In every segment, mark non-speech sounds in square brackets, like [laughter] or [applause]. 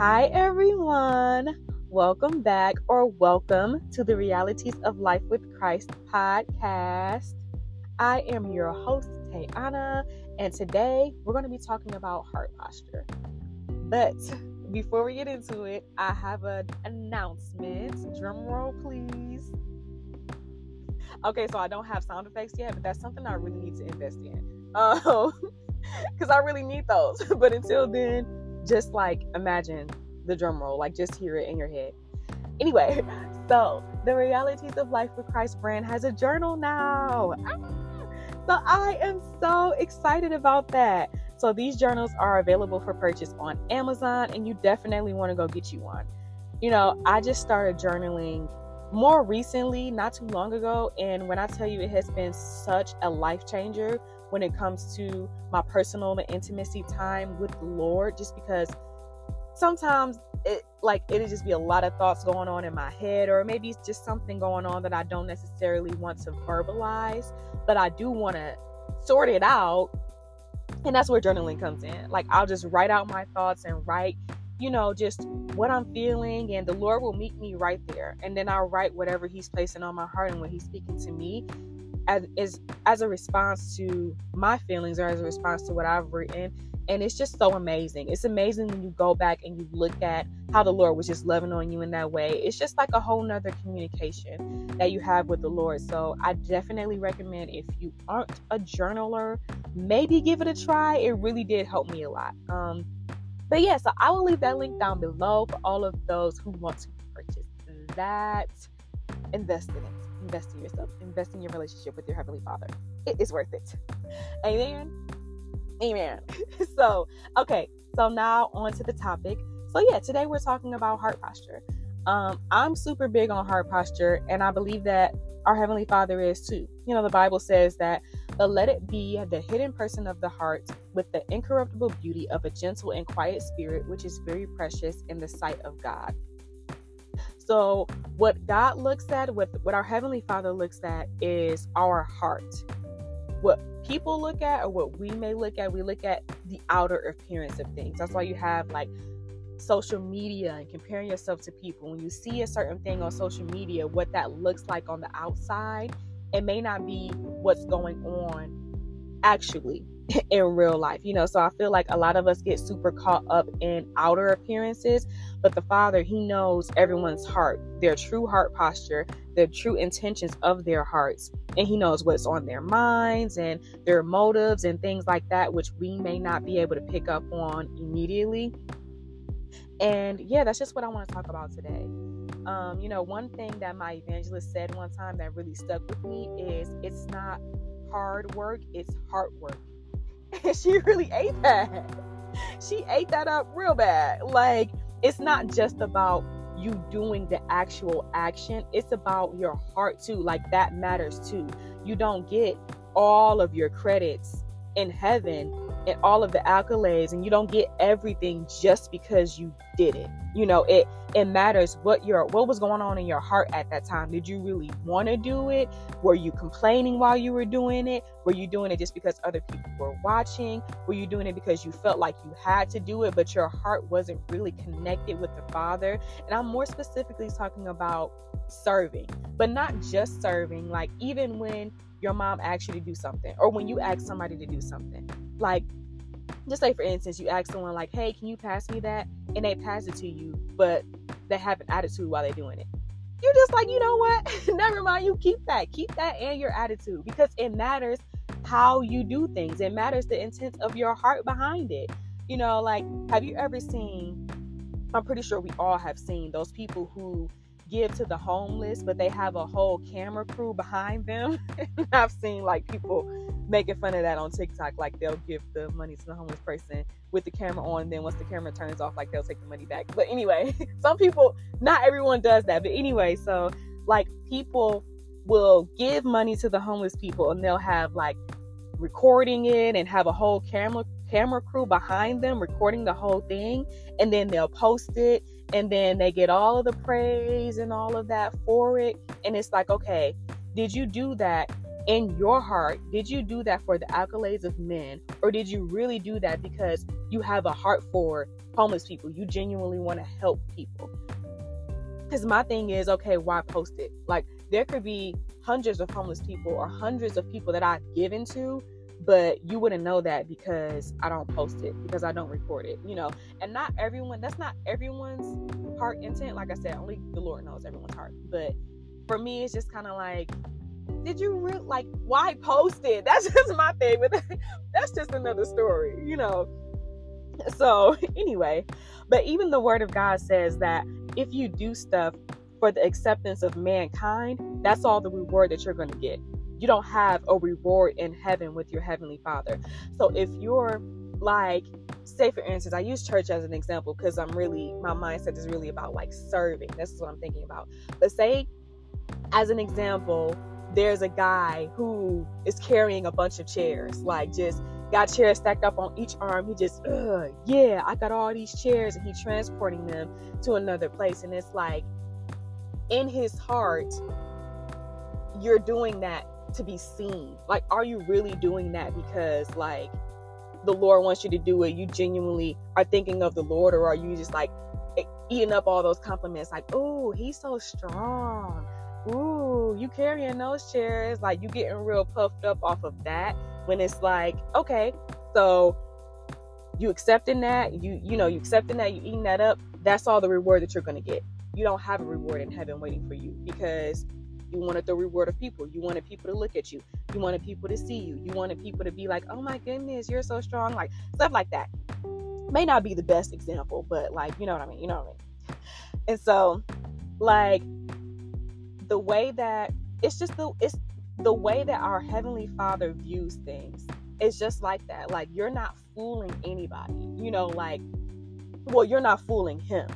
Hi, everyone. Welcome back or welcome to the Realities of Life with Christ podcast. I am your host, Tayana, and today we're going to be talking about heart posture. But before we get into it, I have an announcement. Drum roll, please. Okay, so I don't have sound effects yet, but that's something I really need to invest in. Um, [laughs] because I really need those. [laughs] but until then, just like imagine the drum roll, like just hear it in your head. Anyway, [laughs] so the Realities of Life with Christ brand has a journal now. Ah! So I am so excited about that. So these journals are available for purchase on Amazon, and you definitely want to go get you one. You know, I just started journaling more recently, not too long ago, and when I tell you it has been such a life changer when it comes to my personal and intimacy time with the Lord, just because sometimes it like it'll just be a lot of thoughts going on in my head, or maybe it's just something going on that I don't necessarily want to verbalize, but I do want to sort it out. And that's where journaling comes in. Like I'll just write out my thoughts and write, you know, just what I'm feeling, and the Lord will meet me right there. And then I'll write whatever He's placing on my heart and when He's speaking to me as is as a response to my feelings or as a response to what I've written. And it's just so amazing. It's amazing when you go back and you look at how the Lord was just loving on you in that way. It's just like a whole nother communication that you have with the Lord. So I definitely recommend if you aren't a journaler, maybe give it a try. It really did help me a lot. Um, but yeah, so I will leave that link down below for all of those who want to purchase that. Invest in it invest in yourself, invest in your relationship with your Heavenly Father. It is worth it. Amen. Amen. [laughs] so, okay, so now on to the topic. So, yeah, today we're talking about heart posture. Um, I'm super big on heart posture, and I believe that our Heavenly Father is too. You know, the Bible says that, but let it be the hidden person of the heart with the incorruptible beauty of a gentle and quiet spirit, which is very precious in the sight of God. So, what God looks at, what, what our Heavenly Father looks at, is our heart. What people look at, or what we may look at, we look at the outer appearance of things. That's why you have like social media and comparing yourself to people. When you see a certain thing on social media, what that looks like on the outside, it may not be what's going on actually [laughs] in real life, you know. So I feel like a lot of us get super caught up in outer appearances, but the Father, He knows everyone's heart, their true heart posture, their true intentions of their hearts, and He knows what's on their minds and their motives and things like that, which we may not be able to pick up on immediately. And yeah, that's just what I want to talk about today. Um, you know, one thing that my evangelist said one time that really stuck with me is it's not hard work, it's heart work. [laughs] And she really ate that. She ate that up real bad. Like, it's not just about you doing the actual action, it's about your heart too. Like, that matters too. You don't get all of your credits in heaven and all of the accolades and you don't get everything just because you did it. You know it it matters what your what was going on in your heart at that time. Did you really want to do it? Were you complaining while you were doing it? Were you doing it just because other people were watching? Were you doing it because you felt like you had to do it but your heart wasn't really connected with the father? And i'm more specifically talking about serving but not just serving like even when your mom asks you to do something or when you ask somebody to do something. Like just say for instance you ask someone like hey can you pass me that? and they pass it to you but they have an attitude while they're doing it. You're just like you know what? [laughs] Never mind. You keep that. Keep that and your attitude because it matters how you do things. It matters the intent of your heart behind it. You know like have you ever seen i'm pretty sure we all have seen those people who give to the homeless, but they have a whole camera crew behind them. [laughs] I've seen like people making fun of that on TikTok. Like they'll give the money to the homeless person with the camera on, then once the camera turns off, like they'll take the money back. But anyway, [laughs] some people, not everyone does that. But anyway, so like people will give money to the homeless people and they'll have like recording it and have a whole camera camera crew behind them recording the whole thing and then they'll post it and then they get all of the praise and all of that for it and it's like okay did you do that in your heart, did you do that for the accolades of men? Or did you really do that because you have a heart for homeless people? You genuinely want to help people? Because my thing is, okay, why post it? Like, there could be hundreds of homeless people or hundreds of people that I've given to, but you wouldn't know that because I don't post it, because I don't record it, you know. And not everyone, that's not everyone's heart intent. Like I said, only the Lord knows everyone's heart. But for me, it's just kind of like, did you really like why post it? [laughs] That's just my thing, but that's just another story, you know. So, anyway, but even the word of God says that if you do stuff for the acceptance of mankind, that's all the reward that you're going to get. You don't have a reward in heaven with your heavenly Father. So, if you're like, say for instance, I use church as an example because I'm really, my mindset is really about like serving. This is what I'm thinking about. But say, as an example, there's a guy who is carrying a bunch of chairs, like just got chairs stacked up on each arm. He just, yeah, I got all these chairs, and he's transporting them to another place. And it's like, in his heart, you're doing that to be seen. Like, are you really doing that because, like, the Lord wants you to do it? You genuinely are thinking of the Lord, or are you just like eating up all those compliments? Like, oh, he's so strong ooh, you carrying those chairs, like you getting real puffed up off of that. When it's like, okay, so you accepting that, you you know, you accepting that, you eating that up, that's all the reward that you're gonna get. You don't have a reward in heaven waiting for you because you wanted the reward of people. You wanted people to look at you. You wanted people to see you. You wanted people to be like, oh my goodness, you're so strong. Like stuff like that. May not be the best example, but like, you know what I mean? You know what I mean? And so, like, the way that it's just the it's the way that our heavenly father views things. It's just like that. Like you're not fooling anybody you know like well you're not fooling him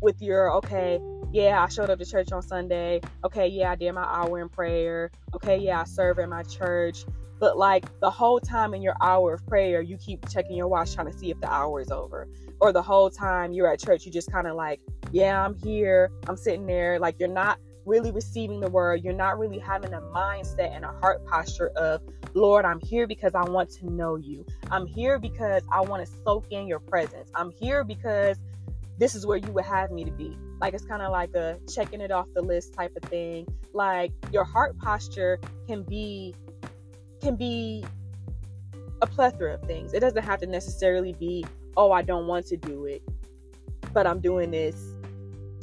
with your okay yeah i showed up to church on sunday. Okay yeah i did my hour in prayer. Okay yeah i serve in my church. But like the whole time in your hour of prayer you keep checking your watch trying to see if the hour is over. Or the whole time you're at church you just kind of like yeah i'm here. I'm sitting there. Like you're not really receiving the word. You're not really having a mindset and a heart posture of, Lord, I'm here because I want to know you. I'm here because I want to soak in your presence. I'm here because this is where you would have me to be. Like it's kind of like a checking it off the list type of thing. Like your heart posture can be can be a plethora of things. It doesn't have to necessarily be, oh, I don't want to do it, but I'm doing this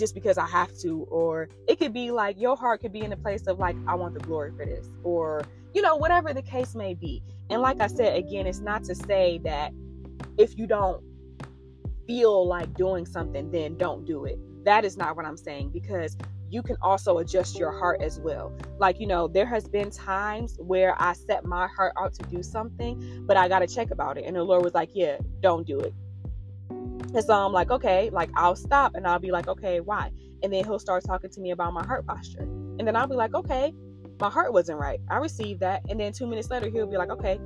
just because I have to, or it could be like your heart could be in a place of like, I want the glory for this, or you know, whatever the case may be. And like I said, again, it's not to say that if you don't feel like doing something, then don't do it. That is not what I'm saying because you can also adjust your heart as well. Like, you know, there has been times where I set my heart out to do something, but I got to check about it. And the Lord was like, yeah, don't do it. And so I'm like, okay, like I'll stop and I'll be like, okay, why? And then he'll start talking to me about my heart posture. And then I'll be like, okay, my heart wasn't right. I received that. And then two minutes later, he'll be like, okay,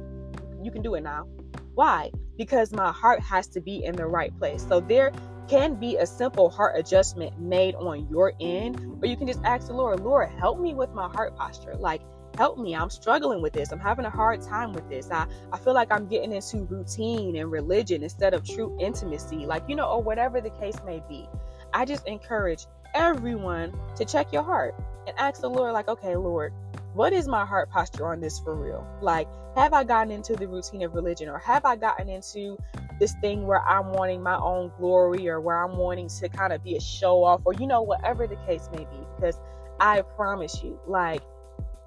you can do it now. Why? Because my heart has to be in the right place. So there can be a simple heart adjustment made on your end, or you can just ask the Lord, Lord, help me with my heart posture. Like, help me. I'm struggling with this. I'm having a hard time with this. I, I feel like I'm getting into routine and religion instead of true intimacy, like, you know, or whatever the case may be. I just encourage everyone to check your heart and ask the Lord, like, okay, Lord, what is my heart posture on this for real? Like, have I gotten into the routine of religion or have I gotten into this thing where I'm wanting my own glory or where I'm wanting to kind of be a show off or, you know, whatever the case may be? Because I promise you, like,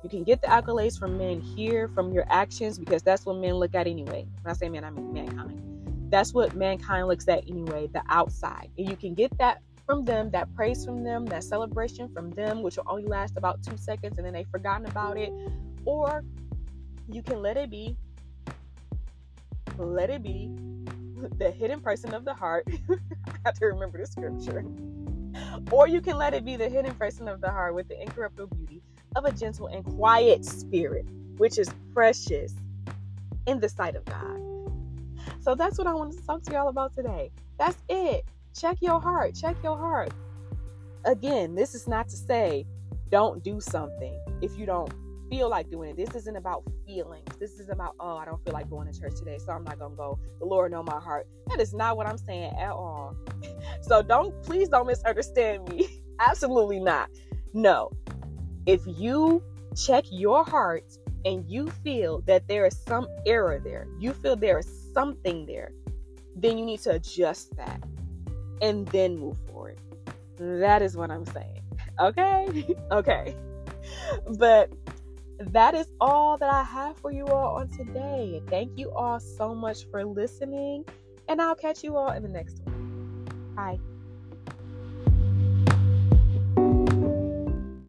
you can get the accolades from men here, from your actions, because that's what men look at anyway. When I say men, I mean mankind. That's what mankind looks at anyway, the outside. And you can get that from them, that praise from them, that celebration from them, which will only last about two seconds and then they've forgotten about it. Or you can let it be, let it be the hidden person of the heart. [laughs] I have to remember the scripture. [laughs] Or you can let it be the hidden person of the heart with the incorruptible beauty of a gentle and quiet spirit, which is precious in the sight of God. So that's what I wanted to talk to y'all about today. That's it. Check your heart. Check your heart. Again, this is not to say don't do something if you don't feel like doing it. This isn't about feelings. This is about, oh, I don't feel like going to church today, so I'm not gonna go. The Lord know my heart. That is not what I'm saying at all. [laughs] so don't please don't misunderstand me. [laughs] Absolutely not. No. If you check your heart and you feel that there is some error there, you feel there is something there, then you need to adjust that and then move forward. That is what I'm saying. Okay? [laughs] okay. But that is all that I have for you all on today. Thank you all so much for listening, and I'll catch you all in the next one. Bye.